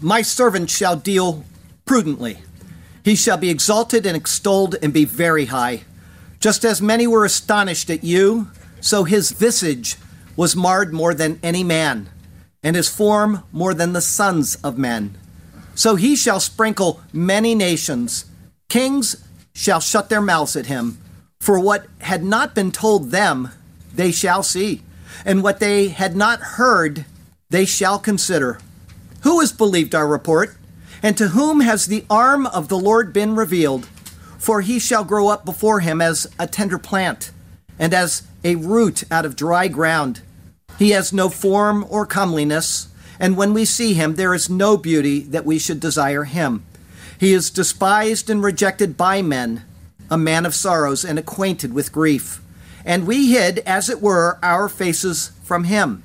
my servant shall deal prudently. He shall be exalted and extolled and be very high. Just as many were astonished at you, so his visage was marred more than any man, and his form more than the sons of men. So he shall sprinkle many nations. Kings shall shut their mouths at him. For what had not been told them, they shall see, and what they had not heard, they shall consider. Who has believed our report? And to whom has the arm of the Lord been revealed? For he shall grow up before him as a tender plant, and as a root out of dry ground. He has no form or comeliness, and when we see him, there is no beauty that we should desire him. He is despised and rejected by men, a man of sorrows and acquainted with grief. And we hid, as it were, our faces from him.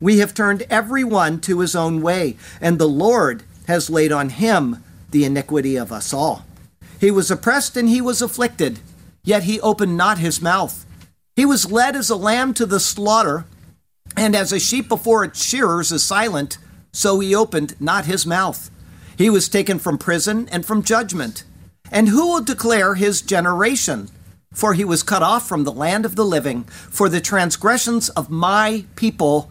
We have turned every one to his own way, and the Lord has laid on him the iniquity of us all. He was oppressed and he was afflicted, yet he opened not his mouth. He was led as a lamb to the slaughter, and as a sheep before its shearers is silent, so he opened not his mouth. He was taken from prison and from judgment. And who will declare his generation? For he was cut off from the land of the living. For the transgressions of my people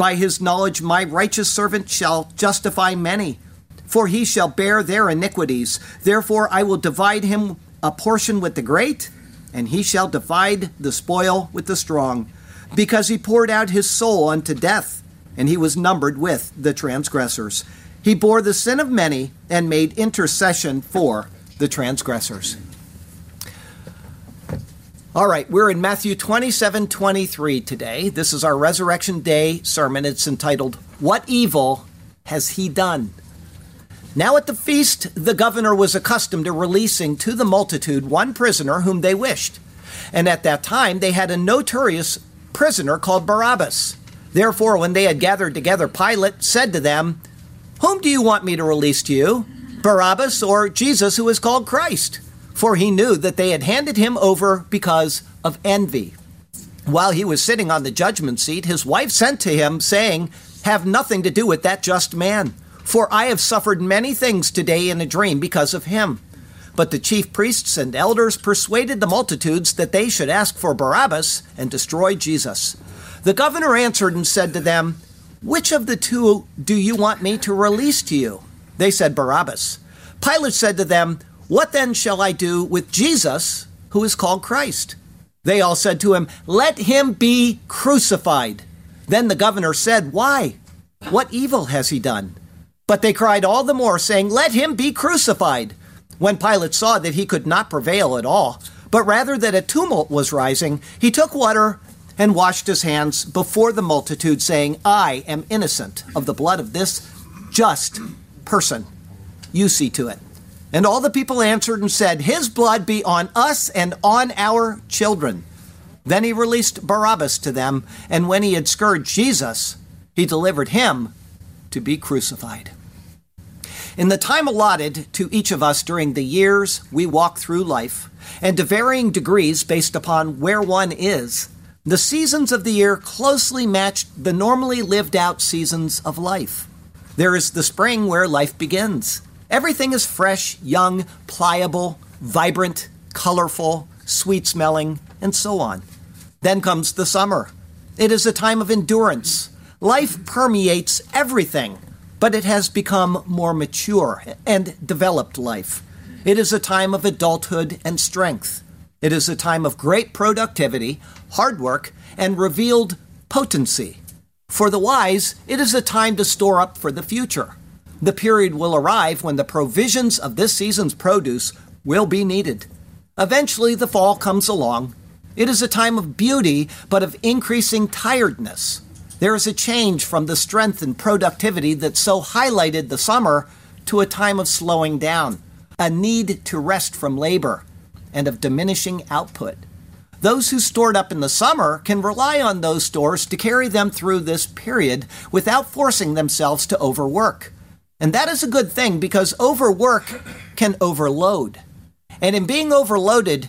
By his knowledge, my righteous servant shall justify many, for he shall bear their iniquities. Therefore, I will divide him a portion with the great, and he shall divide the spoil with the strong, because he poured out his soul unto death, and he was numbered with the transgressors. He bore the sin of many and made intercession for the transgressors. All right, we're in Matthew 27 23 today. This is our Resurrection Day sermon. It's entitled, What Evil Has He Done? Now at the feast, the governor was accustomed to releasing to the multitude one prisoner whom they wished. And at that time, they had a notorious prisoner called Barabbas. Therefore, when they had gathered together, Pilate said to them, Whom do you want me to release to you, Barabbas or Jesus, who is called Christ? For he knew that they had handed him over because of envy. While he was sitting on the judgment seat, his wife sent to him, saying, Have nothing to do with that just man, for I have suffered many things today in a dream because of him. But the chief priests and elders persuaded the multitudes that they should ask for Barabbas and destroy Jesus. The governor answered and said to them, Which of the two do you want me to release to you? They said, Barabbas. Pilate said to them, what then shall I do with Jesus, who is called Christ? They all said to him, Let him be crucified. Then the governor said, Why? What evil has he done? But they cried all the more, saying, Let him be crucified. When Pilate saw that he could not prevail at all, but rather that a tumult was rising, he took water and washed his hands before the multitude, saying, I am innocent of the blood of this just person. You see to it. And all the people answered and said, His blood be on us and on our children. Then he released Barabbas to them, and when he had scourged Jesus, he delivered him to be crucified. In the time allotted to each of us during the years we walk through life, and to varying degrees based upon where one is, the seasons of the year closely match the normally lived out seasons of life. There is the spring where life begins. Everything is fresh, young, pliable, vibrant, colorful, sweet smelling, and so on. Then comes the summer. It is a time of endurance. Life permeates everything, but it has become more mature and developed life. It is a time of adulthood and strength. It is a time of great productivity, hard work, and revealed potency. For the wise, it is a time to store up for the future. The period will arrive when the provisions of this season's produce will be needed. Eventually, the fall comes along. It is a time of beauty, but of increasing tiredness. There is a change from the strength and productivity that so highlighted the summer to a time of slowing down, a need to rest from labor, and of diminishing output. Those who stored up in the summer can rely on those stores to carry them through this period without forcing themselves to overwork. And that is a good thing because overwork can overload. And in being overloaded,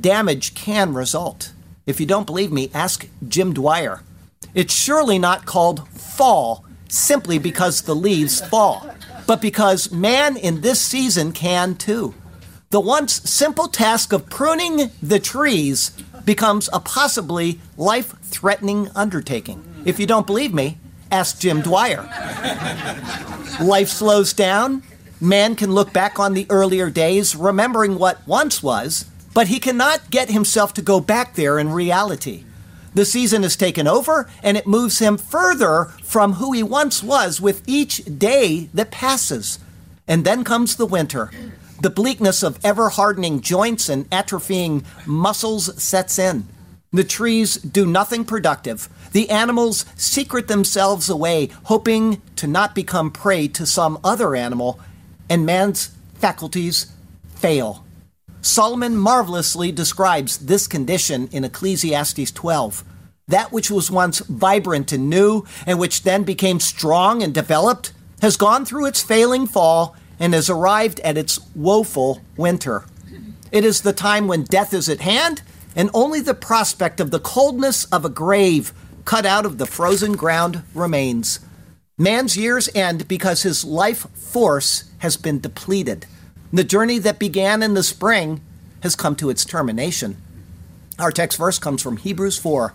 damage can result. If you don't believe me, ask Jim Dwyer. It's surely not called fall simply because the leaves fall, but because man in this season can too. The once simple task of pruning the trees becomes a possibly life threatening undertaking. If you don't believe me, ask Jim Dwyer. Life slows down. Man can look back on the earlier days, remembering what once was, but he cannot get himself to go back there in reality. The season is taken over, and it moves him further from who he once was with each day that passes. And then comes the winter. The bleakness of ever hardening joints and atrophying muscles sets in. The trees do nothing productive. The animals secret themselves away, hoping to not become prey to some other animal, and man's faculties fail. Solomon marvelously describes this condition in Ecclesiastes 12. That which was once vibrant and new, and which then became strong and developed, has gone through its failing fall and has arrived at its woeful winter. It is the time when death is at hand and only the prospect of the coldness of a grave cut out of the frozen ground remains. Man's years end because his life force has been depleted. The journey that began in the spring has come to its termination. Our text verse comes from Hebrews 4.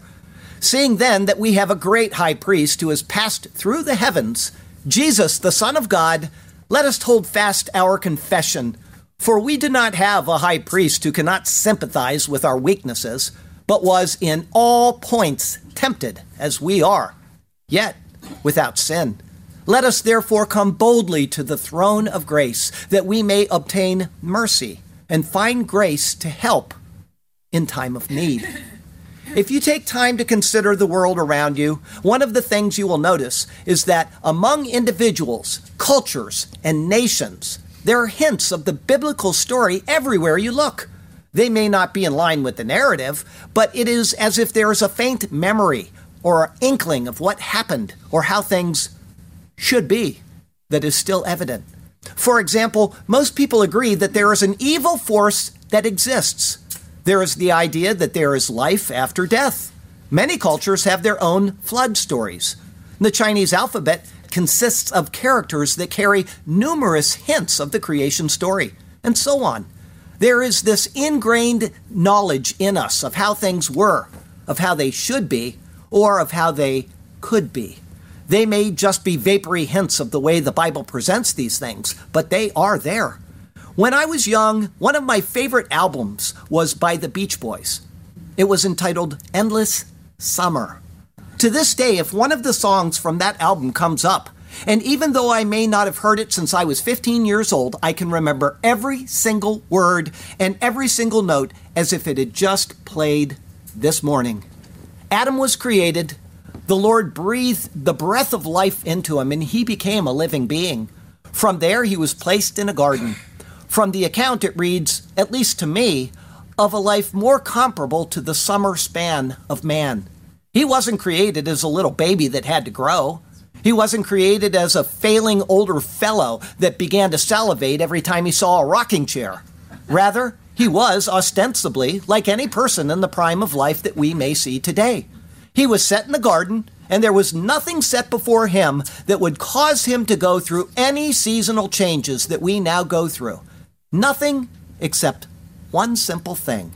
Seeing then that we have a great high priest who has passed through the heavens, Jesus, the Son of God, let us hold fast our confession. For we do not have a high priest who cannot sympathize with our weaknesses, but was in all points tempted as we are, yet without sin. Let us therefore come boldly to the throne of grace, that we may obtain mercy and find grace to help in time of need. If you take time to consider the world around you, one of the things you will notice is that among individuals, cultures, and nations, there are hints of the biblical story everywhere you look. They may not be in line with the narrative, but it is as if there is a faint memory or inkling of what happened or how things should be that is still evident. For example, most people agree that there is an evil force that exists. There is the idea that there is life after death. Many cultures have their own flood stories. The Chinese alphabet consists of characters that carry numerous hints of the creation story, and so on. There is this ingrained knowledge in us of how things were, of how they should be, or of how they could be. They may just be vapory hints of the way the Bible presents these things, but they are there. When I was young, one of my favorite albums was by the Beach Boys. It was entitled Endless Summer. To this day, if one of the songs from that album comes up, and even though I may not have heard it since I was 15 years old, I can remember every single word and every single note as if it had just played this morning. Adam was created, the Lord breathed the breath of life into him, and he became a living being. From there, he was placed in a garden. From the account, it reads, at least to me, of a life more comparable to the summer span of man. He wasn't created as a little baby that had to grow. He wasn't created as a failing older fellow that began to salivate every time he saw a rocking chair. Rather, he was ostensibly like any person in the prime of life that we may see today. He was set in the garden, and there was nothing set before him that would cause him to go through any seasonal changes that we now go through. Nothing except one simple thing.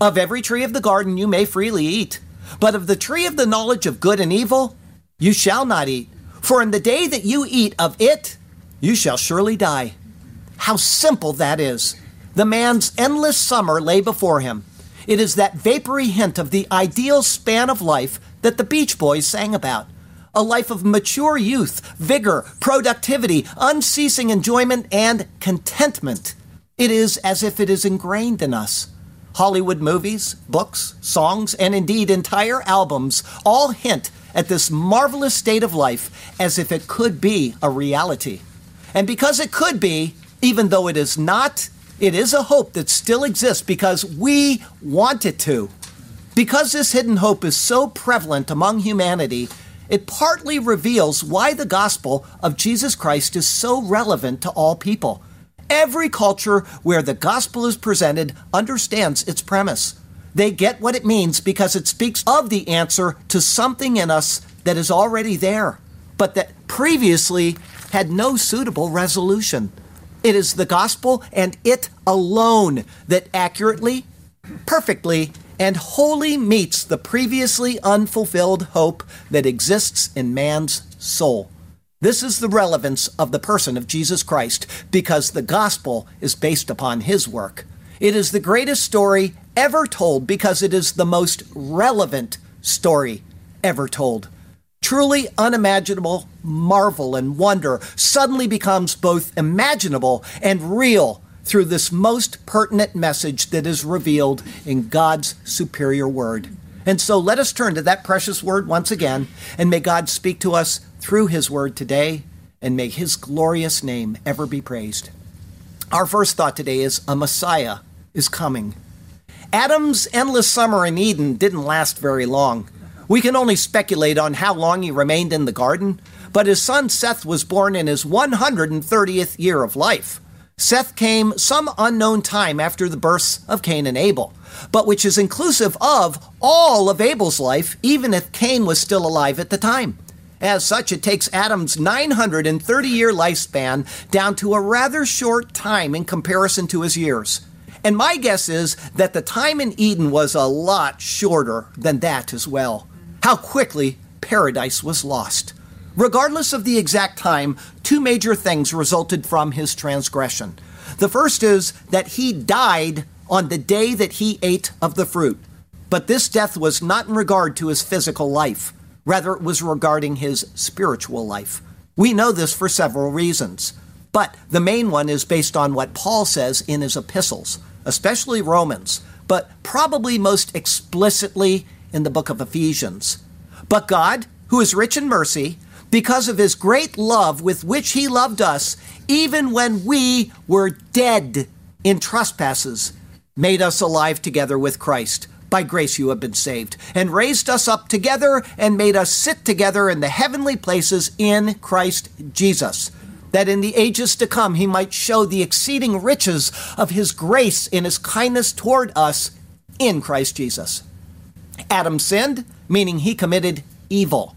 Of every tree of the garden you may freely eat, but of the tree of the knowledge of good and evil you shall not eat, for in the day that you eat of it, you shall surely die. How simple that is! The man's endless summer lay before him. It is that vapory hint of the ideal span of life that the Beach Boys sang about. A life of mature youth, vigor, productivity, unceasing enjoyment, and contentment. It is as if it is ingrained in us. Hollywood movies, books, songs, and indeed entire albums all hint at this marvelous state of life as if it could be a reality. And because it could be, even though it is not, it is a hope that still exists because we want it to. Because this hidden hope is so prevalent among humanity, it partly reveals why the gospel of Jesus Christ is so relevant to all people. Every culture where the gospel is presented understands its premise. They get what it means because it speaks of the answer to something in us that is already there, but that previously had no suitable resolution. It is the gospel and it alone that accurately, perfectly, and wholly meets the previously unfulfilled hope that exists in man's soul. This is the relevance of the person of Jesus Christ because the gospel is based upon his work. It is the greatest story ever told because it is the most relevant story ever told truly unimaginable marvel and wonder suddenly becomes both imaginable and real through this most pertinent message that is revealed in God's superior word. And so let us turn to that precious word once again, and may God speak to us through his word today, and may his glorious name ever be praised. Our first thought today is a Messiah is coming. Adam's endless summer in Eden didn't last very long. We can only speculate on how long he remained in the garden, but his son Seth was born in his 130th year of life. Seth came some unknown time after the births of Cain and Abel, but which is inclusive of all of Abel's life, even if Cain was still alive at the time. As such, it takes Adam's 930 year lifespan down to a rather short time in comparison to his years. And my guess is that the time in Eden was a lot shorter than that as well how quickly paradise was lost. Regardless of the exact time, two major things resulted from his transgression. The first is that he died on the day that he ate of the fruit. But this death was not in regard to his physical life, rather, it was regarding his spiritual life. We know this for several reasons. But the main one is based on what Paul says in his epistles, especially Romans, but probably most explicitly in the book of Ephesians. But God, who is rich in mercy, because of his great love with which he loved us, even when we were dead in trespasses, made us alive together with Christ. By grace you have been saved, and raised us up together and made us sit together in the heavenly places in Christ Jesus, that in the ages to come he might show the exceeding riches of his grace in his kindness toward us in Christ Jesus. Adam sinned, meaning he committed evil.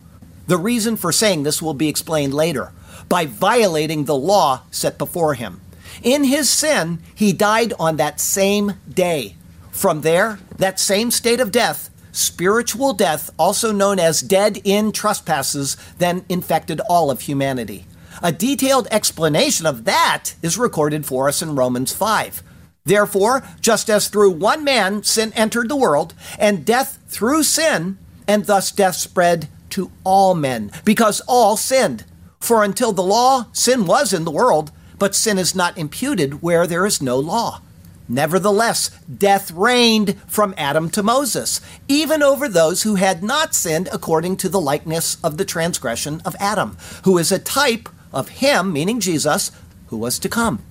The reason for saying this will be explained later by violating the law set before him. In his sin, he died on that same day. From there, that same state of death, spiritual death, also known as dead in trespasses, then infected all of humanity. A detailed explanation of that is recorded for us in Romans 5. Therefore, just as through one man sin entered the world, and death through sin, and thus death spread to all men, because all sinned. For until the law, sin was in the world, but sin is not imputed where there is no law. Nevertheless, death reigned from Adam to Moses, even over those who had not sinned according to the likeness of the transgression of Adam, who is a type of him, meaning Jesus, who was to come.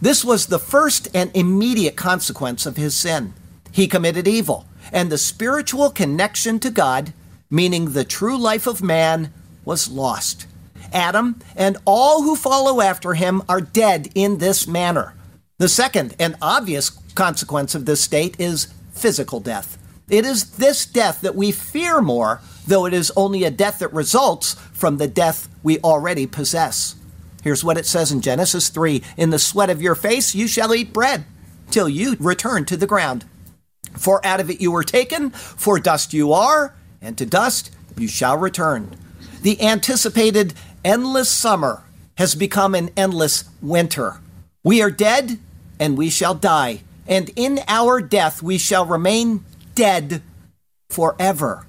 This was the first and immediate consequence of his sin. He committed evil, and the spiritual connection to God, meaning the true life of man, was lost. Adam and all who follow after him are dead in this manner. The second and obvious consequence of this state is physical death. It is this death that we fear more, though it is only a death that results from the death we already possess. Here's what it says in Genesis 3 In the sweat of your face you shall eat bread, till you return to the ground. For out of it you were taken, for dust you are, and to dust you shall return. The anticipated endless summer has become an endless winter. We are dead, and we shall die, and in our death we shall remain dead forever.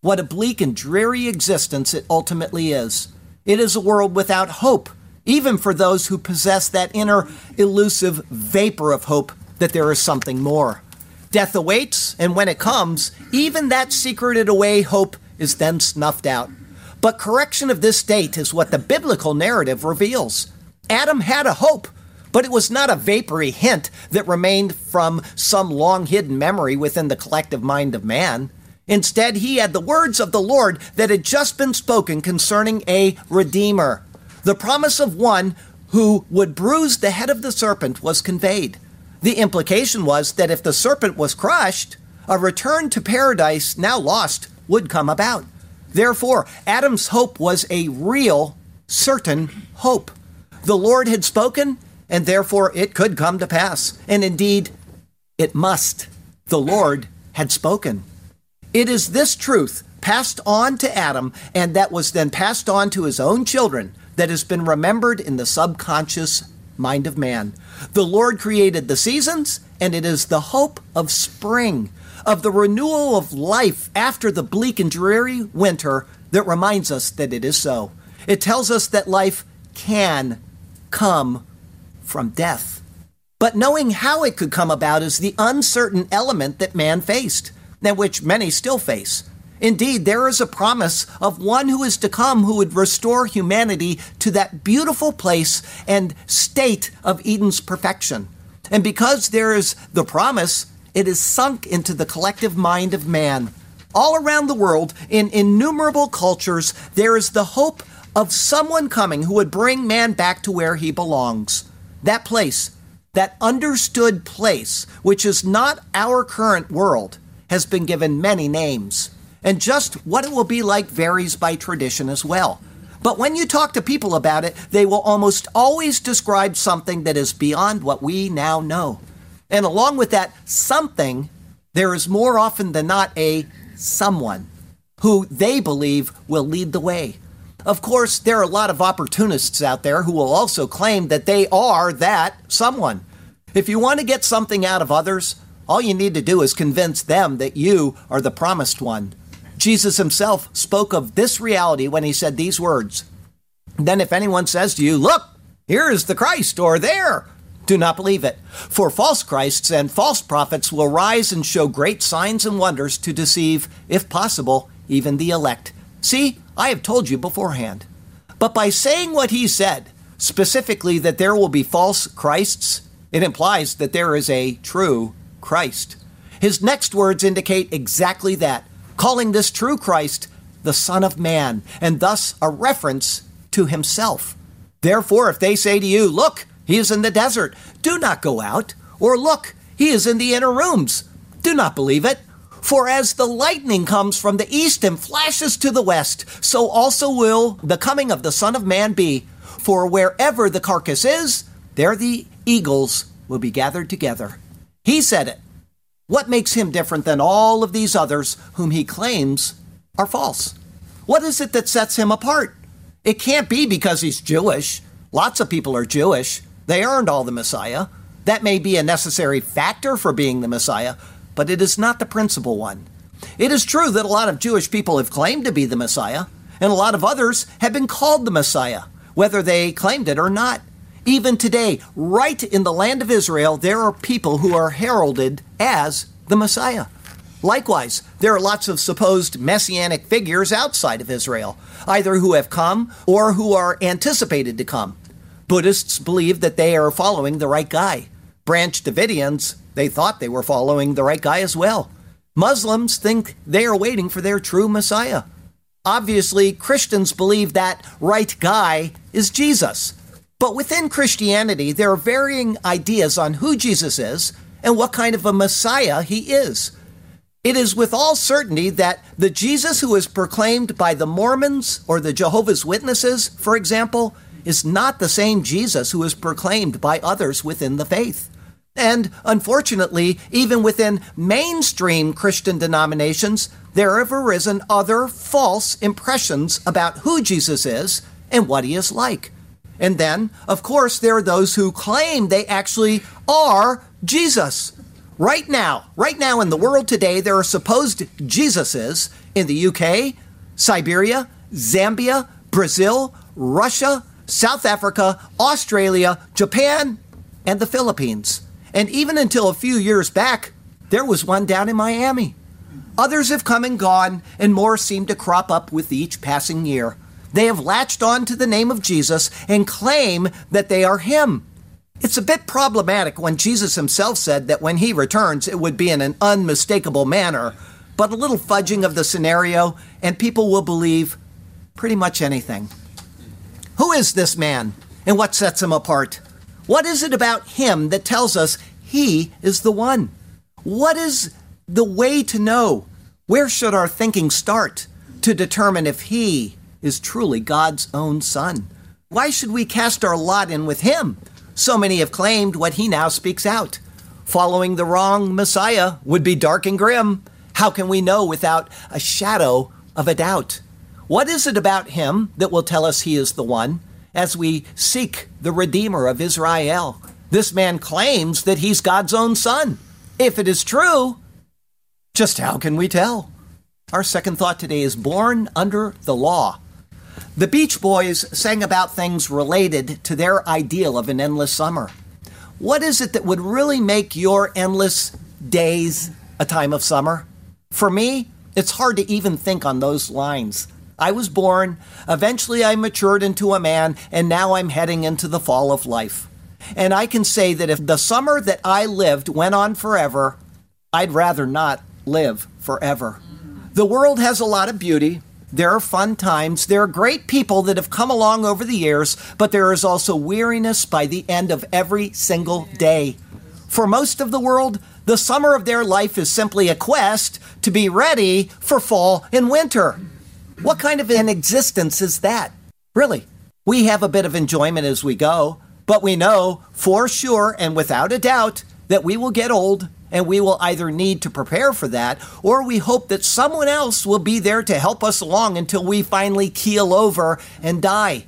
What a bleak and dreary existence it ultimately is. It is a world without hope, even for those who possess that inner elusive vapor of hope that there is something more. Death awaits, and when it comes, even that secreted away hope is then snuffed out. But correction of this state is what the biblical narrative reveals. Adam had a hope, but it was not a vapory hint that remained from some long hidden memory within the collective mind of man. Instead, he had the words of the Lord that had just been spoken concerning a Redeemer. The promise of one who would bruise the head of the serpent was conveyed. The implication was that if the serpent was crushed, a return to paradise now lost would come about. Therefore, Adam's hope was a real, certain hope. The Lord had spoken, and therefore it could come to pass. And indeed, it must. The Lord had spoken. It is this truth passed on to Adam, and that was then passed on to his own children, that has been remembered in the subconscious mind of man. The Lord created the seasons, and it is the hope of spring, of the renewal of life after the bleak and dreary winter that reminds us that it is so. It tells us that life can come from death. But knowing how it could come about is the uncertain element that man faced, and which many still face. Indeed, there is a promise of one who is to come who would restore humanity to that beautiful place and state of Eden's perfection. And because there is the promise, it is sunk into the collective mind of man. All around the world, in innumerable cultures, there is the hope of someone coming who would bring man back to where he belongs. That place, that understood place, which is not our current world, has been given many names. And just what it will be like varies by tradition as well. But when you talk to people about it, they will almost always describe something that is beyond what we now know. And along with that something, there is more often than not a someone who they believe will lead the way. Of course, there are a lot of opportunists out there who will also claim that they are that someone. If you want to get something out of others, all you need to do is convince them that you are the promised one. Jesus himself spoke of this reality when he said these words Then, if anyone says to you, Look, here is the Christ, or there, do not believe it. For false Christs and false prophets will rise and show great signs and wonders to deceive, if possible, even the elect. See, I have told you beforehand. But by saying what he said, specifically that there will be false Christs, it implies that there is a true Christ. His next words indicate exactly that calling this true Christ the Son of Man, and thus a reference to himself. Therefore, if they say to you, Look, he is in the desert, do not go out, or Look, he is in the inner rooms, do not believe it. For as the lightning comes from the east and flashes to the west, so also will the coming of the Son of Man be. For wherever the carcass is, there the eagles will be gathered together. He said it. What makes him different than all of these others whom he claims are false? What is it that sets him apart? It can't be because he's Jewish. Lots of people are Jewish. They earned all the Messiah. That may be a necessary factor for being the Messiah, but it is not the principal one. It is true that a lot of Jewish people have claimed to be the Messiah, and a lot of others have been called the Messiah, whether they claimed it or not. Even today, right in the land of Israel, there are people who are heralded as the Messiah. Likewise, there are lots of supposed messianic figures outside of Israel, either who have come or who are anticipated to come. Buddhists believe that they are following the right guy. Branch Davidians, they thought they were following the right guy as well. Muslims think they are waiting for their true Messiah. Obviously, Christians believe that right guy is Jesus. But within Christianity, there are varying ideas on who Jesus is and what kind of a Messiah he is. It is with all certainty that the Jesus who is proclaimed by the Mormons or the Jehovah's Witnesses, for example, is not the same Jesus who is proclaimed by others within the faith. And unfortunately, even within mainstream Christian denominations, there have arisen other false impressions about who Jesus is and what he is like. And then, of course, there are those who claim they actually are Jesus. Right now, right now in the world today, there are supposed Jesuses in the UK, Siberia, Zambia, Brazil, Russia, South Africa, Australia, Japan, and the Philippines. And even until a few years back, there was one down in Miami. Others have come and gone, and more seem to crop up with each passing year. They have latched on to the name of Jesus and claim that they are Him. It's a bit problematic when Jesus himself said that when he returns, it would be in an unmistakable manner, but a little fudging of the scenario, and people will believe pretty much anything. Who is this man, and what sets him apart? What is it about him that tells us he is the one? What is the way to know? Where should our thinking start to determine if he is truly God's own son? Why should we cast our lot in with him? So many have claimed what he now speaks out. Following the wrong Messiah would be dark and grim. How can we know without a shadow of a doubt? What is it about him that will tell us he is the one as we seek the Redeemer of Israel? This man claims that he's God's own son. If it is true, just how can we tell? Our second thought today is born under the law. The Beach Boys sang about things related to their ideal of an endless summer. What is it that would really make your endless days a time of summer? For me, it's hard to even think on those lines. I was born, eventually I matured into a man, and now I'm heading into the fall of life. And I can say that if the summer that I lived went on forever, I'd rather not live forever. The world has a lot of beauty, there are fun times. There are great people that have come along over the years, but there is also weariness by the end of every single day. For most of the world, the summer of their life is simply a quest to be ready for fall and winter. What kind of an existence is that? Really, we have a bit of enjoyment as we go, but we know for sure and without a doubt that we will get old and we will either need to prepare for that or we hope that someone else will be there to help us along until we finally keel over and die.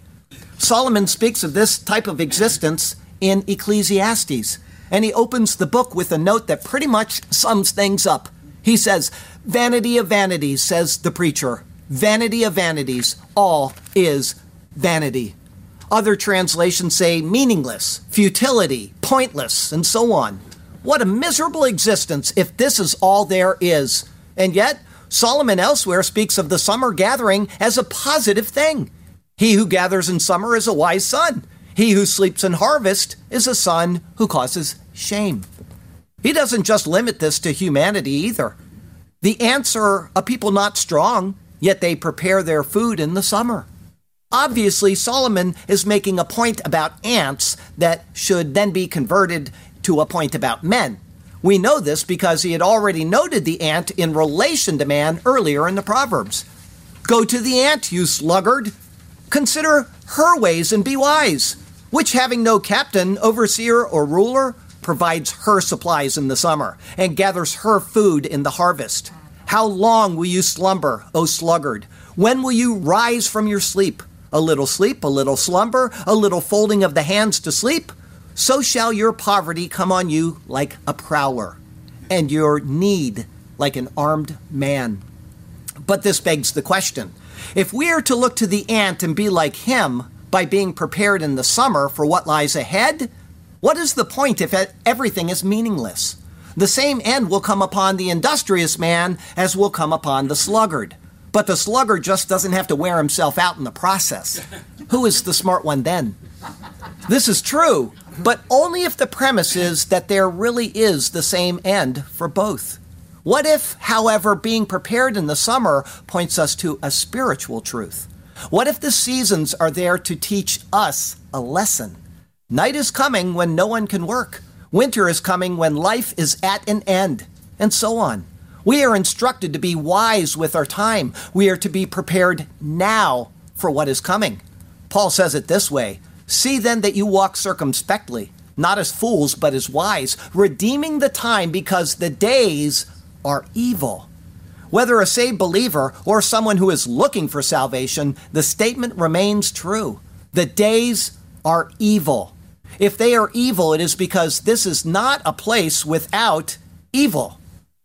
Solomon speaks of this type of existence in Ecclesiastes, and he opens the book with a note that pretty much sums things up. He says, Vanity of vanities, says the preacher. Vanity of vanities, all is vanity. Other translations say meaningless, futility, pointless, and so on. What a miserable existence if this is all there is. And yet, Solomon elsewhere speaks of the summer gathering as a positive thing. He who gathers in summer is a wise son. He who sleeps in harvest is a son who causes shame. He doesn't just limit this to humanity either. The ants are a people not strong, yet they prepare their food in the summer. Obviously, Solomon is making a point about ants that should then be converted to a point about men. We know this because he had already noted the ant in relation to man earlier in the Proverbs. Go to the ant, you sluggard. Consider her ways and be wise, which having no captain, overseer, or ruler, provides her supplies in the summer and gathers her food in the harvest. How long will you slumber, O sluggard? When will you rise from your sleep? A little sleep, a little slumber, a little folding of the hands to sleep? so shall your poverty come on you like a prowler, and your need like an armed man. But this begs the question if we are to look to the ant and be like him by being prepared in the summer for what lies ahead, what is the point if everything is meaningless? The same end will come upon the industrious man as will come upon the sluggard. But the sluggard just doesn't have to wear himself out in the process. Who is the smart one then? This is true, but only if the premise is that there really is the same end for both. What if, however, being prepared in the summer points us to a spiritual truth? What if the seasons are there to teach us a lesson? Night is coming when no one can work. Winter is coming when life is at an end, and so on. We are instructed to be wise with our time. We are to be prepared now for what is coming. Paul says it this way See then that you walk circumspectly, not as fools, but as wise, redeeming the time because the days are evil. Whether a saved believer or someone who is looking for salvation, the statement remains true. The days are evil. If they are evil, it is because this is not a place without evil.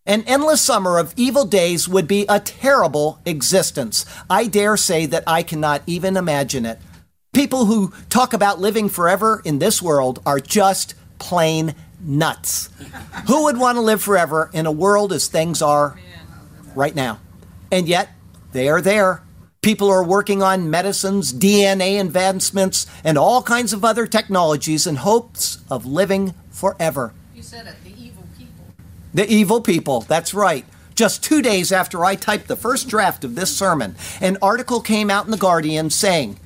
An endless summer of evil days would be a terrible existence. I dare say that I cannot even imagine it. People who talk about living forever in this world are just plain nuts. who would want to live forever in a world as things are right now? And yet, they are there. People are working on medicines, DNA advancements, and all kinds of other technologies in hopes of living forever. You said it, the evil people. The evil people, that's right. Just two days after I typed the first draft of this sermon, an article came out in The Guardian saying,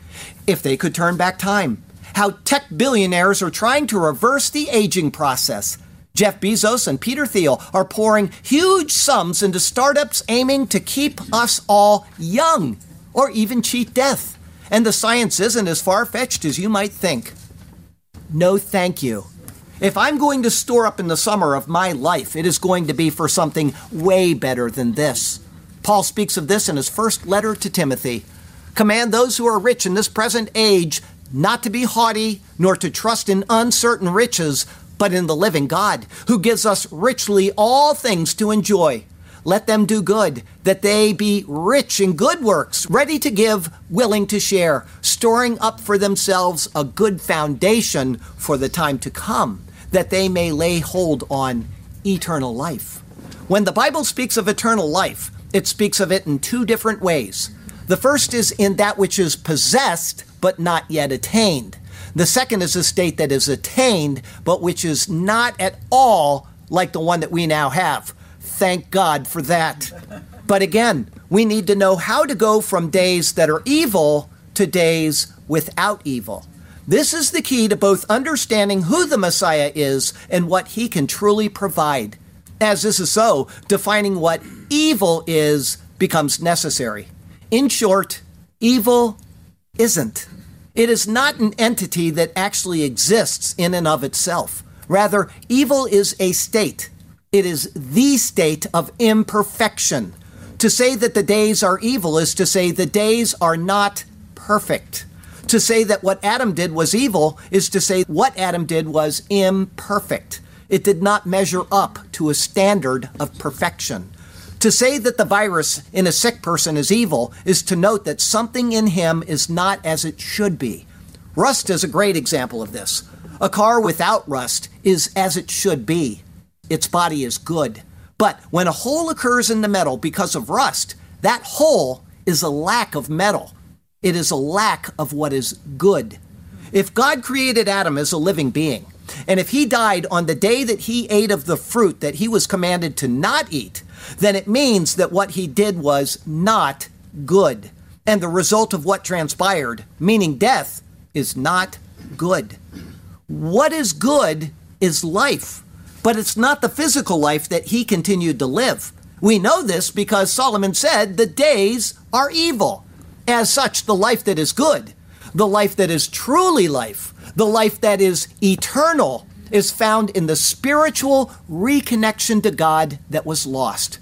if they could turn back time, how tech billionaires are trying to reverse the aging process. Jeff Bezos and Peter Thiel are pouring huge sums into startups aiming to keep us all young or even cheat death. And the science isn't as far fetched as you might think. No, thank you. If I'm going to store up in the summer of my life, it is going to be for something way better than this. Paul speaks of this in his first letter to Timothy. Command those who are rich in this present age not to be haughty, nor to trust in uncertain riches, but in the living God, who gives us richly all things to enjoy. Let them do good, that they be rich in good works, ready to give, willing to share, storing up for themselves a good foundation for the time to come, that they may lay hold on eternal life. When the Bible speaks of eternal life, it speaks of it in two different ways. The first is in that which is possessed but not yet attained. The second is a state that is attained but which is not at all like the one that we now have. Thank God for that. But again, we need to know how to go from days that are evil to days without evil. This is the key to both understanding who the Messiah is and what he can truly provide. As this is so, defining what evil is becomes necessary. In short, evil isn't. It is not an entity that actually exists in and of itself. Rather, evil is a state, it is the state of imperfection. To say that the days are evil is to say the days are not perfect. To say that what Adam did was evil is to say what Adam did was imperfect. It did not measure up to a standard of perfection. To say that the virus in a sick person is evil is to note that something in him is not as it should be. Rust is a great example of this. A car without rust is as it should be its body is good. But when a hole occurs in the metal because of rust, that hole is a lack of metal. It is a lack of what is good. If God created Adam as a living being, and if he died on the day that he ate of the fruit that he was commanded to not eat, then it means that what he did was not good. And the result of what transpired, meaning death, is not good. What is good is life but it's not the physical life that he continued to live. We know this because Solomon said, The days are evil. As such, the life that is good, the life that is truly life, the life that is eternal, is found in the spiritual reconnection to God that was lost.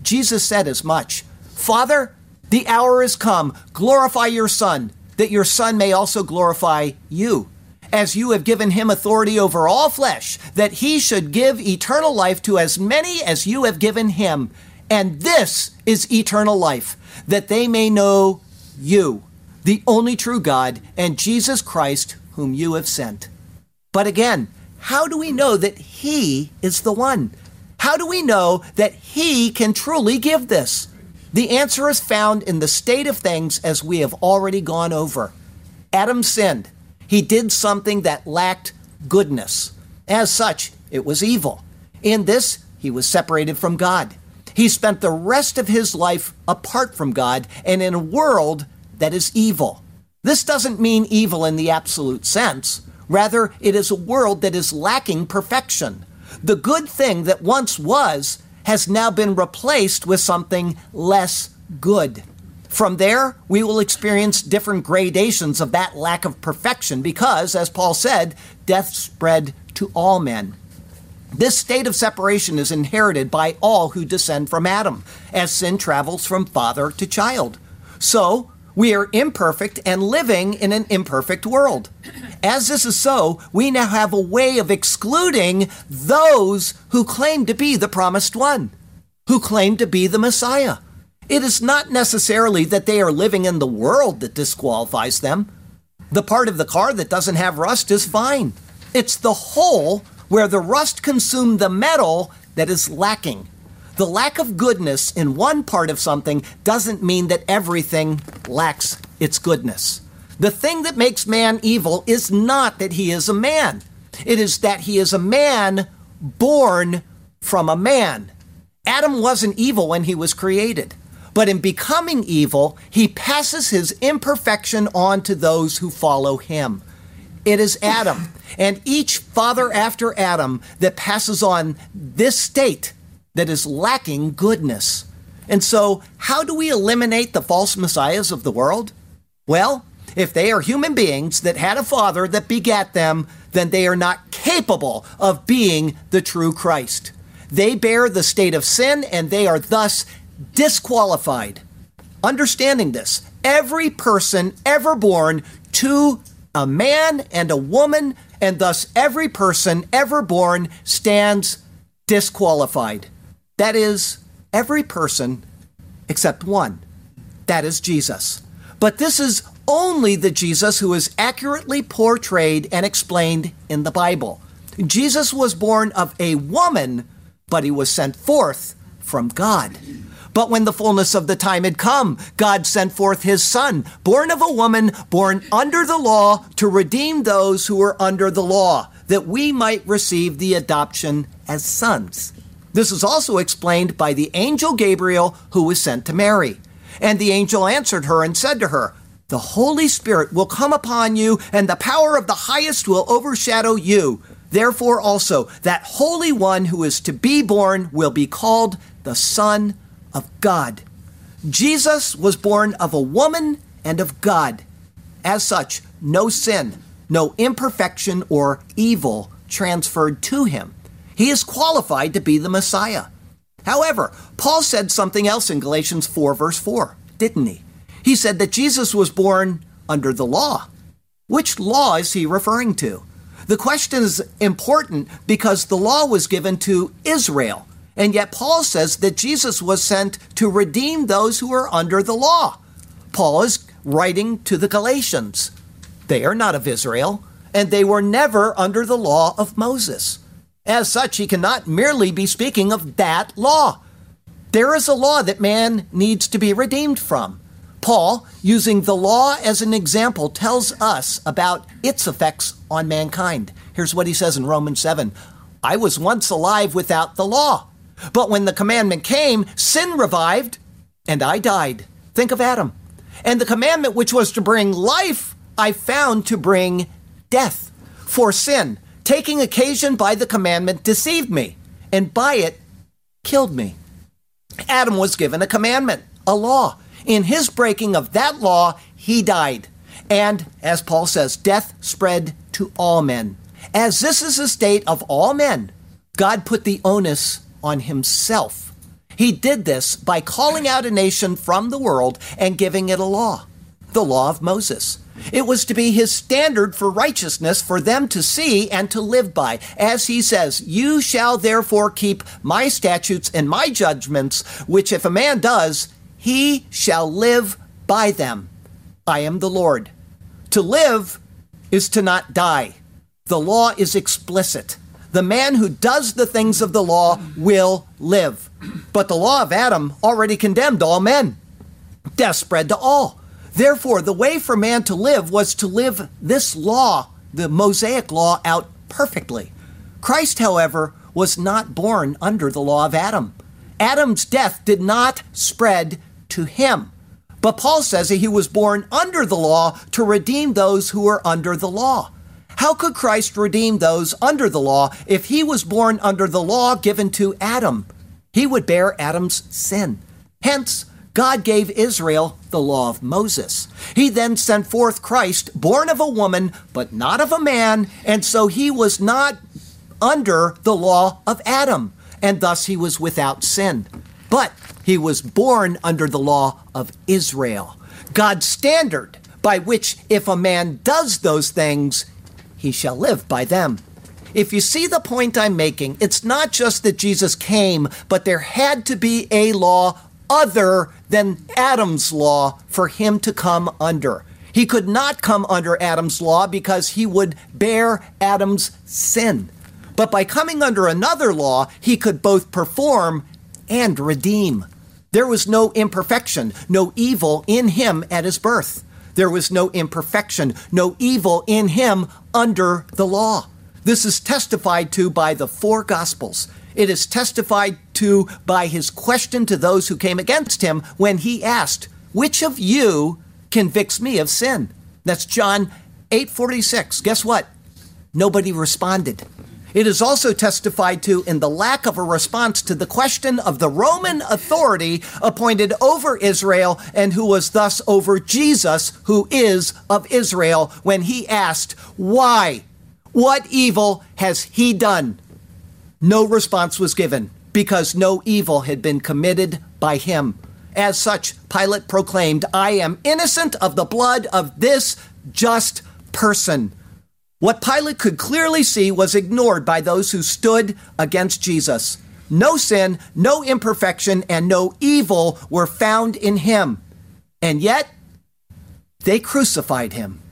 Jesus said as much Father, the hour is come. Glorify your Son, that your Son may also glorify you as you have given him authority over all flesh, that he should give eternal life to as many as you have given him. And this is eternal life, that they may know you, the only true God, and Jesus Christ, whom you have sent. But again, how do we know that he is the one? How do we know that he can truly give this? The answer is found in the state of things as we have already gone over. Adam sinned. He did something that lacked goodness. As such, it was evil. In this, he was separated from God. He spent the rest of his life apart from God and in a world that is evil. This doesn't mean evil in the absolute sense. Rather, it is a world that is lacking perfection. The good thing that once was has now been replaced with something less good. From there, we will experience different gradations of that lack of perfection because, as Paul said, death spread to all men. This state of separation is inherited by all who descend from Adam, as sin travels from father to child. So, we are imperfect and living in an imperfect world. As this is so, we now have a way of excluding those who claim to be the promised one, who claim to be the Messiah. It is not necessarily that they are living in the world that disqualifies them. The part of the car that doesn't have rust is fine. It's the hole where the rust consumed the metal that is lacking. The lack of goodness in one part of something doesn't mean that everything lacks its goodness. The thing that makes man evil is not that he is a man, it is that he is a man born from a man. Adam wasn't evil when he was created. But in becoming evil, he passes his imperfection on to those who follow him. It is Adam and each father after Adam that passes on this state that is lacking goodness. And so, how do we eliminate the false messiahs of the world? Well, if they are human beings that had a father that begat them, then they are not capable of being the true Christ. They bear the state of sin and they are thus disqualified. Understanding this, every person ever born to a man and a woman, and thus every person ever born stands disqualified. That is, every person except one. That is Jesus. But this is only the Jesus who is accurately portrayed and explained in the Bible. Jesus was born of a woman, but he was sent forth from God. But when the fullness of the time had come, God sent forth his Son, born of a woman, born under the law, to redeem those who were under the law, that we might receive the adoption as sons. This is also explained by the angel Gabriel who was sent to Mary. And the angel answered her and said to her, The Holy Spirit will come upon you, and the power of the highest will overshadow you. Therefore, also, that Holy One who is to be born will be called the Son of God. Jesus was born of a woman and of God. As such, no sin, no imperfection or evil transferred to him. He is qualified to be the Messiah. However, Paul said something else in Galatians 4, verse 4, didn't he? He said that Jesus was born under the law. Which law is he referring to? The question is important because the law was given to Israel. And yet, Paul says that Jesus was sent to redeem those who are under the law. Paul is writing to the Galatians. They are not of Israel, and they were never under the law of Moses. As such, he cannot merely be speaking of that law. There is a law that man needs to be redeemed from. Paul, using the law as an example, tells us about its effects on mankind. Here's what he says in Romans 7 I was once alive without the law but when the commandment came, sin revived, and I died. Think of Adam. And the commandment which was to bring life, I found to bring death. For sin, taking occasion by the commandment, deceived me, and by it killed me. Adam was given a commandment, a law. In his breaking of that law, he died. And, as Paul says, death spread to all men. As this is the state of all men, God put the onus on himself. He did this by calling out a nation from the world and giving it a law, the law of Moses. It was to be his standard for righteousness for them to see and to live by. As he says, You shall therefore keep my statutes and my judgments, which if a man does, he shall live by them. I am the Lord. To live is to not die. The law is explicit. The man who does the things of the law will live. But the law of Adam already condemned all men. Death spread to all. Therefore, the way for man to live was to live this law, the Mosaic law, out perfectly. Christ, however, was not born under the law of Adam. Adam's death did not spread to him. But Paul says that he was born under the law to redeem those who are under the law. How could Christ redeem those under the law if he was born under the law given to Adam? He would bear Adam's sin. Hence, God gave Israel the law of Moses. He then sent forth Christ, born of a woman, but not of a man, and so he was not under the law of Adam, and thus he was without sin. But he was born under the law of Israel, God's standard by which if a man does those things, he shall live by them. If you see the point I'm making, it's not just that Jesus came, but there had to be a law other than Adam's law for him to come under. He could not come under Adam's law because he would bear Adam's sin. But by coming under another law, he could both perform and redeem. There was no imperfection, no evil in him at his birth. There was no imperfection, no evil in him under the law. This is testified to by the four Gospels. It is testified to by his question to those who came against him when he asked, Which of you convicts me of sin? That's John 8:46. Guess what? Nobody responded. It is also testified to in the lack of a response to the question of the Roman authority appointed over Israel and who was thus over Jesus, who is of Israel, when he asked, Why? What evil has he done? No response was given because no evil had been committed by him. As such, Pilate proclaimed, I am innocent of the blood of this just person. What Pilate could clearly see was ignored by those who stood against Jesus. No sin, no imperfection, and no evil were found in him. And yet, they crucified him.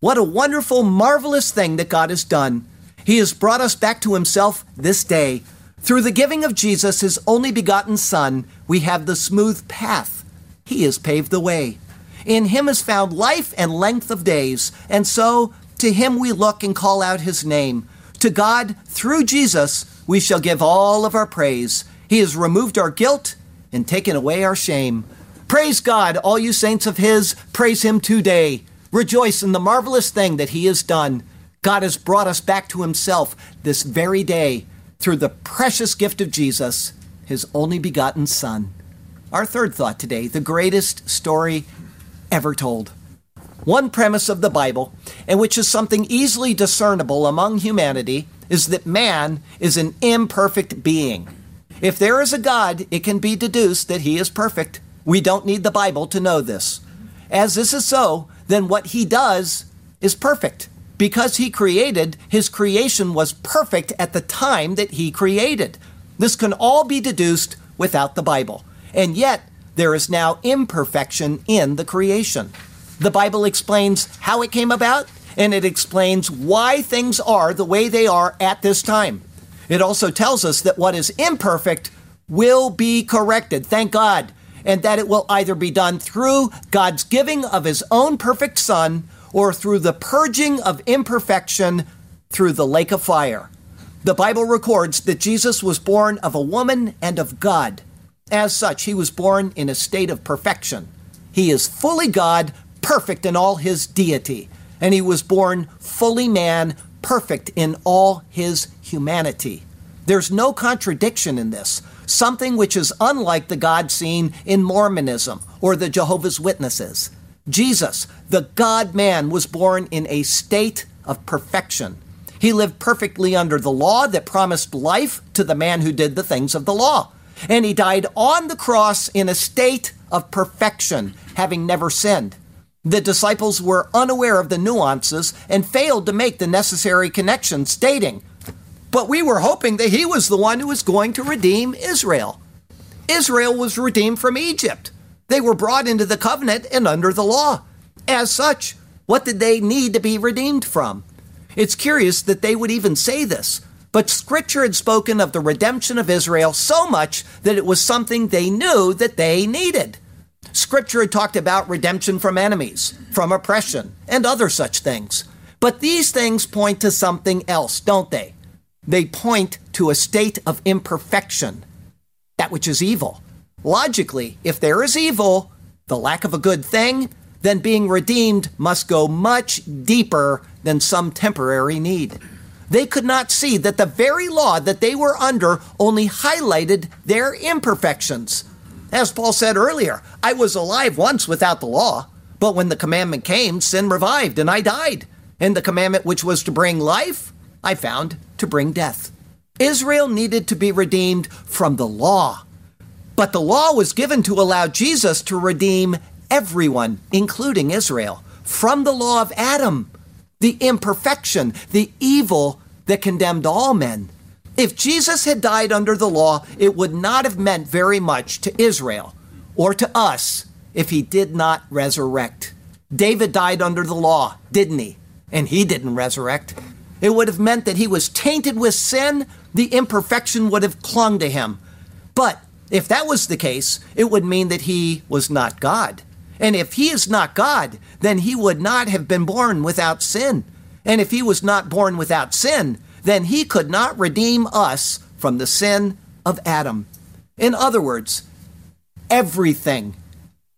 What a wonderful, marvelous thing that God has done. He has brought us back to Himself this day. Through the giving of Jesus, His only begotten Son, we have the smooth path. He has paved the way. In Him is found life and length of days, and so to Him we look and call out His name. To God, through Jesus, we shall give all of our praise. He has removed our guilt and taken away our shame. Praise God, all you saints of His, praise Him today. Rejoice in the marvelous thing that He has done. God has brought us back to Himself this very day through the precious gift of Jesus, His only begotten Son. Our third thought today the greatest story ever told. One premise of the Bible, and which is something easily discernible among humanity, is that man is an imperfect being. If there is a God, it can be deduced that he is perfect. We don't need the Bible to know this. As this is so, then what he does is perfect. Because he created, his creation was perfect at the time that he created. This can all be deduced without the Bible. And yet, there is now imperfection in the creation. The Bible explains how it came about, and it explains why things are the way they are at this time. It also tells us that what is imperfect will be corrected. Thank God and that it will either be done through God's giving of his own perfect Son or through the purging of imperfection through the lake of fire. The Bible records that Jesus was born of a woman and of God. As such, he was born in a state of perfection. He is fully God, perfect in all his deity, and he was born fully man, perfect in all his humanity. There's no contradiction in this something which is unlike the God seen in Mormonism or the Jehovah's Witnesses. Jesus, the God man, was born in a state of perfection. He lived perfectly under the law that promised life to the man who did the things of the law. And he died on the cross in a state of perfection, having never sinned. The disciples were unaware of the nuances and failed to make the necessary connections, stating, but we were hoping that he was the one who was going to redeem Israel. Israel was redeemed from Egypt. They were brought into the covenant and under the law. As such, what did they need to be redeemed from? It's curious that they would even say this, but Scripture had spoken of the redemption of Israel so much that it was something they knew that they needed. Scripture had talked about redemption from enemies, from oppression, and other such things. But these things point to something else, don't they? they point to a state of imperfection. that which is evil. Logically, if there is evil, the lack of a good thing, then being redeemed must go much deeper than some temporary need. They could not see that the very law that they were under only highlighted their imperfections. As Paul said earlier, I was alive once without the law, but when the commandment came, sin revived and I died. And the commandment which was to bring life, I found to bring death. Israel needed to be redeemed from the law. But the law was given to allow Jesus to redeem everyone, including Israel, from the law of Adam, the imperfection, the evil that condemned all men. If Jesus had died under the law, it would not have meant very much to Israel or to us if he did not resurrect. David died under the law, didn't he? And he didn't resurrect. It would have meant that he was tainted with sin, the imperfection would have clung to him. But if that was the case, it would mean that he was not God. And if he is not God, then he would not have been born without sin. And if he was not born without sin, then he could not redeem us from the sin of Adam. In other words, everything,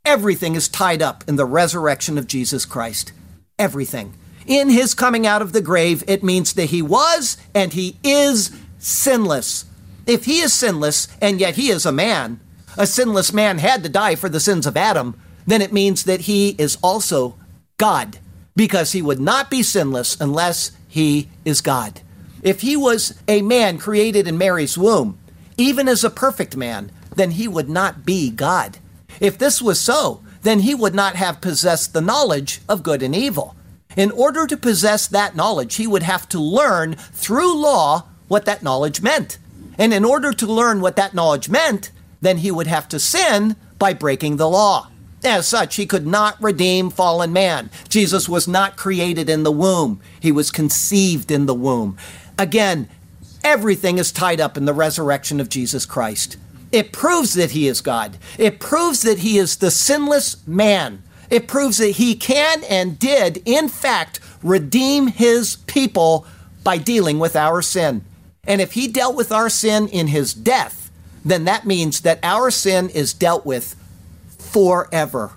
everything is tied up in the resurrection of Jesus Christ. Everything. In his coming out of the grave, it means that he was and he is sinless. If he is sinless and yet he is a man, a sinless man had to die for the sins of Adam, then it means that he is also God, because he would not be sinless unless he is God. If he was a man created in Mary's womb, even as a perfect man, then he would not be God. If this was so, then he would not have possessed the knowledge of good and evil. In order to possess that knowledge, he would have to learn through law what that knowledge meant. And in order to learn what that knowledge meant, then he would have to sin by breaking the law. As such, he could not redeem fallen man. Jesus was not created in the womb, he was conceived in the womb. Again, everything is tied up in the resurrection of Jesus Christ. It proves that he is God, it proves that he is the sinless man. It proves that he can and did, in fact, redeem his people by dealing with our sin. And if he dealt with our sin in his death, then that means that our sin is dealt with forever.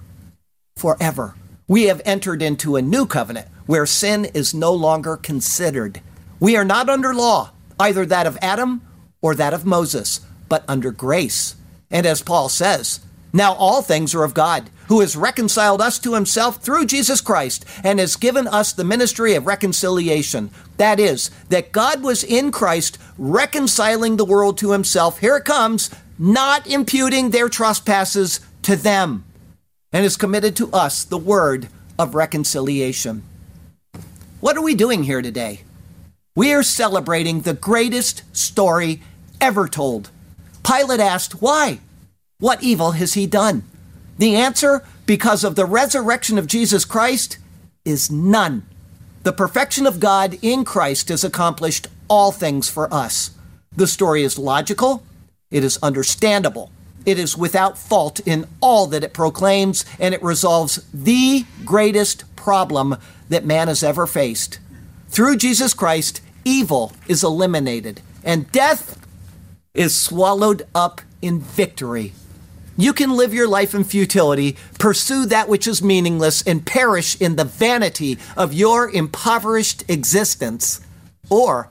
Forever. We have entered into a new covenant where sin is no longer considered. We are not under law, either that of Adam or that of Moses, but under grace. And as Paul says, now all things are of God, who has reconciled us to himself through Jesus Christ and has given us the ministry of reconciliation. That is, that God was in Christ reconciling the world to himself. Here it comes, not imputing their trespasses to them, and has committed to us the word of reconciliation. What are we doing here today? We are celebrating the greatest story ever told. Pilate asked, Why? What evil has he done? The answer, because of the resurrection of Jesus Christ, is none. The perfection of God in Christ has accomplished all things for us. The story is logical, it is understandable, it is without fault in all that it proclaims, and it resolves the greatest problem that man has ever faced. Through Jesus Christ, evil is eliminated, and death is swallowed up in victory. You can live your life in futility, pursue that which is meaningless, and perish in the vanity of your impoverished existence. Or,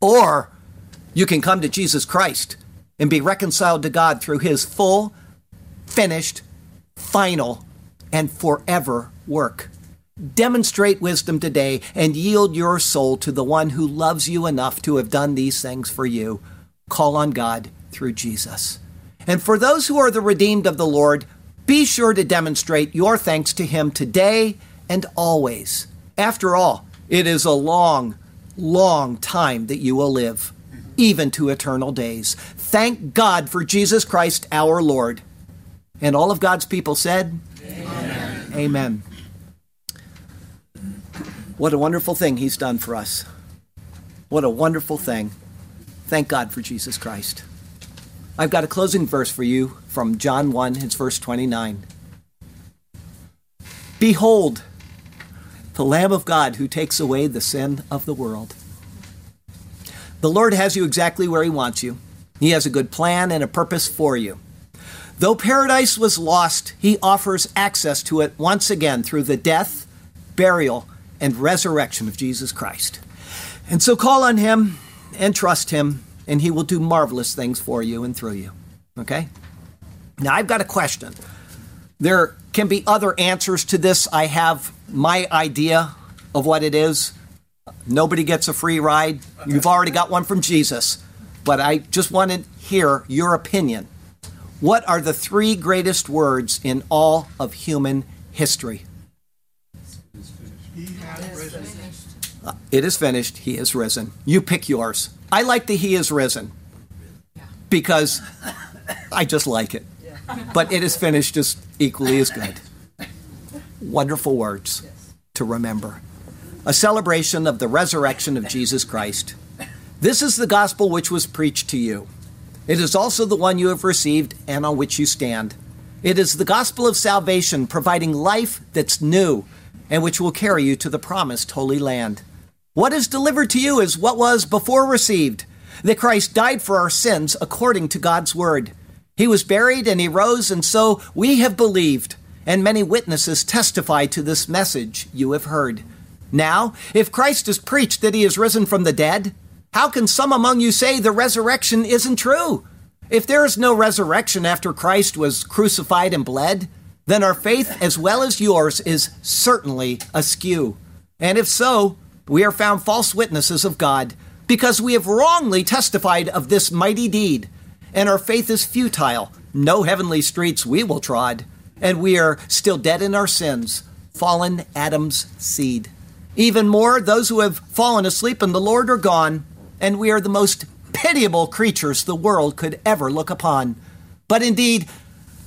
or you can come to Jesus Christ and be reconciled to God through his full, finished, final, and forever work. Demonstrate wisdom today and yield your soul to the one who loves you enough to have done these things for you. Call on God through Jesus. And for those who are the redeemed of the Lord, be sure to demonstrate your thanks to Him today and always. After all, it is a long, long time that you will live, even to eternal days. Thank God for Jesus Christ our Lord. And all of God's people said, Amen. Amen. What a wonderful thing He's done for us. What a wonderful thing. Thank God for Jesus Christ. I've got a closing verse for you from John 1, it's verse 29. Behold, the Lamb of God who takes away the sin of the world. The Lord has you exactly where He wants you. He has a good plan and a purpose for you. Though paradise was lost, he offers access to it once again through the death, burial, and resurrection of Jesus Christ. And so call on him and trust him, and he will do marvelous things for you and through you. Okay? Now, I've got a question. There can be other answers to this. I have my idea of what it is. Nobody gets a free ride. You've already got one from Jesus. But I just want to hear your opinion. What are the three greatest words in all of human history? It is finished. He is risen. You pick yours. I like the He is risen because I just like it. But it is finished just equally as good. Wonderful words to remember. A celebration of the resurrection of Jesus Christ. This is the gospel which was preached to you. It is also the one you have received and on which you stand. It is the gospel of salvation, providing life that's new and which will carry you to the promised Holy Land. What is delivered to you is what was before received that Christ died for our sins according to God's word. He was buried and he rose, and so we have believed, and many witnesses testify to this message you have heard. Now, if Christ has preached that he is risen from the dead, how can some among you say the resurrection isn't true? If there is no resurrection after Christ was crucified and bled, then our faith as well as yours is certainly askew. And if so, we are found false witnesses of God, because we have wrongly testified of this mighty deed, and our faith is futile. No heavenly streets we will trod, and we are still dead in our sins, fallen Adam's seed. Even more, those who have fallen asleep in the Lord are gone and we are the most pitiable creatures the world could ever look upon. But indeed,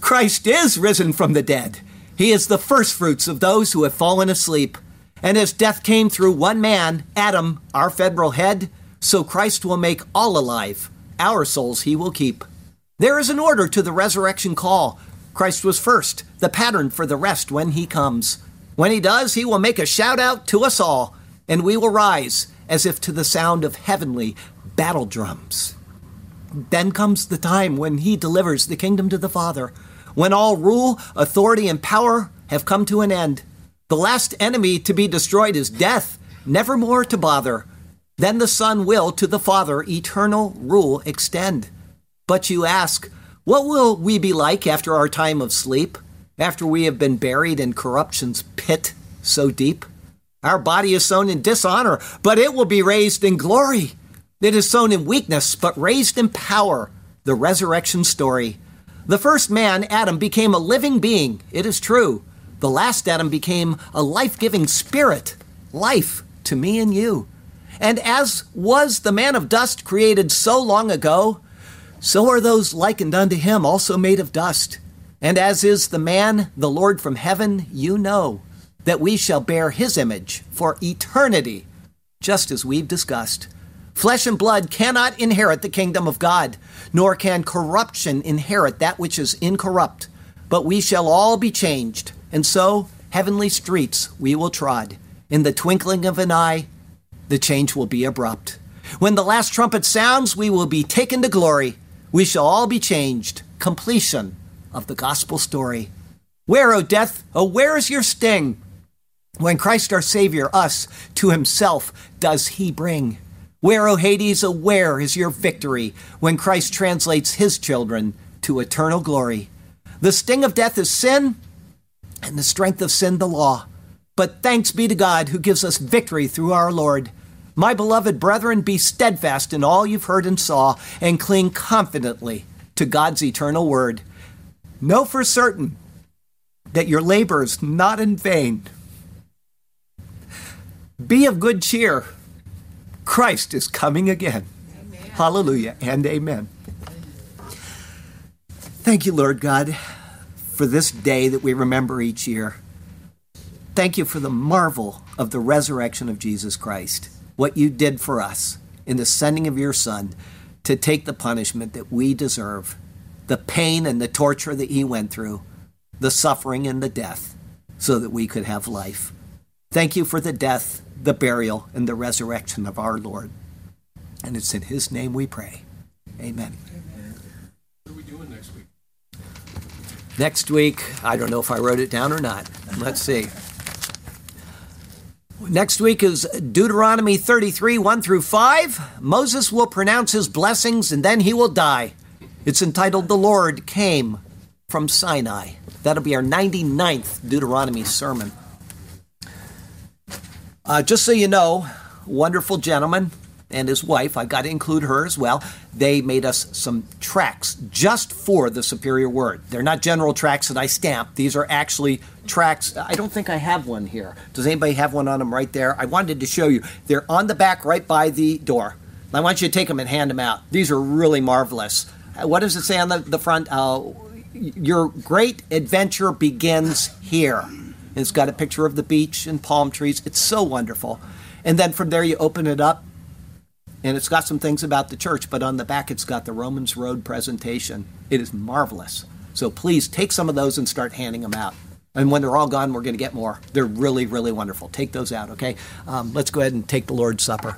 Christ is risen from the dead. He is the firstfruits of those who have fallen asleep. And as death came through one man, Adam, our federal head, so Christ will make all alive. Our souls he will keep. There is an order to the resurrection call. Christ was first, the pattern for the rest when he comes. When he does, he will make a shout out to us all, and we will rise as if to the sound of heavenly battle drums. Then comes the time when he delivers the kingdom to the Father, when all rule, authority, and power have come to an end. The last enemy to be destroyed is death, never more to bother. Then the Son will to the Father eternal rule extend. But you ask, what will we be like after our time of sleep, after we have been buried in corruption's pit so deep? Our body is sown in dishonor, but it will be raised in glory. It is sown in weakness, but raised in power. The resurrection story. The first man, Adam, became a living being. It is true. The last Adam became a life giving spirit, life to me and you. And as was the man of dust created so long ago, so are those likened unto him also made of dust. And as is the man, the Lord from heaven, you know that we shall bear his image for eternity, just as we've discussed. Flesh and blood cannot inherit the kingdom of God, nor can corruption inherit that which is incorrupt. But we shall all be changed, and so heavenly streets we will trod. In the twinkling of an eye, the change will be abrupt. When the last trumpet sounds, we will be taken to glory. We shall all be changed. Completion of the gospel story. Where, O death, O where is your sting? When Christ our Savior us to himself does he bring? Where, O Hades, where is your victory when Christ translates his children to eternal glory? The sting of death is sin, and the strength of sin the law. But thanks be to God who gives us victory through our Lord. My beloved brethren, be steadfast in all you've heard and saw, and cling confidently to God's eternal word. Know for certain that your labor is not in vain. Be of good cheer. Christ is coming again. Amen. Hallelujah and amen. Thank you, Lord God, for this day that we remember each year. Thank you for the marvel of the resurrection of Jesus Christ, what you did for us in the sending of your Son to take the punishment that we deserve, the pain and the torture that he went through, the suffering and the death, so that we could have life. Thank you for the death the burial, and the resurrection of our Lord. And it's in His name we pray. Amen. Amen. What are we doing next week? Next week, I don't know if I wrote it down or not. Let's see. Next week is Deuteronomy 33, 1 through 5. Moses will pronounce his blessings and then he will die. It's entitled The Lord Came from Sinai. That'll be our 99th Deuteronomy sermon. Uh, just so you know, wonderful gentleman and his wife, I've got to include her as well, they made us some tracks just for the superior word. They're not general tracks that I stamp. These are actually tracks. I don't think I have one here. Does anybody have one on them right there? I wanted to show you. They're on the back right by the door. I want you to take them and hand them out. These are really marvelous. Uh, what does it say on the, the front? Uh, your great adventure begins here. It's got a picture of the beach and palm trees. It's so wonderful. And then from there, you open it up, and it's got some things about the church, but on the back it's got the Romans Road presentation. It is marvelous. So please take some of those and start handing them out. And when they're all gone, we're going to get more. They're really, really wonderful. Take those out, okay? Um, let's go ahead and take the Lord's Supper.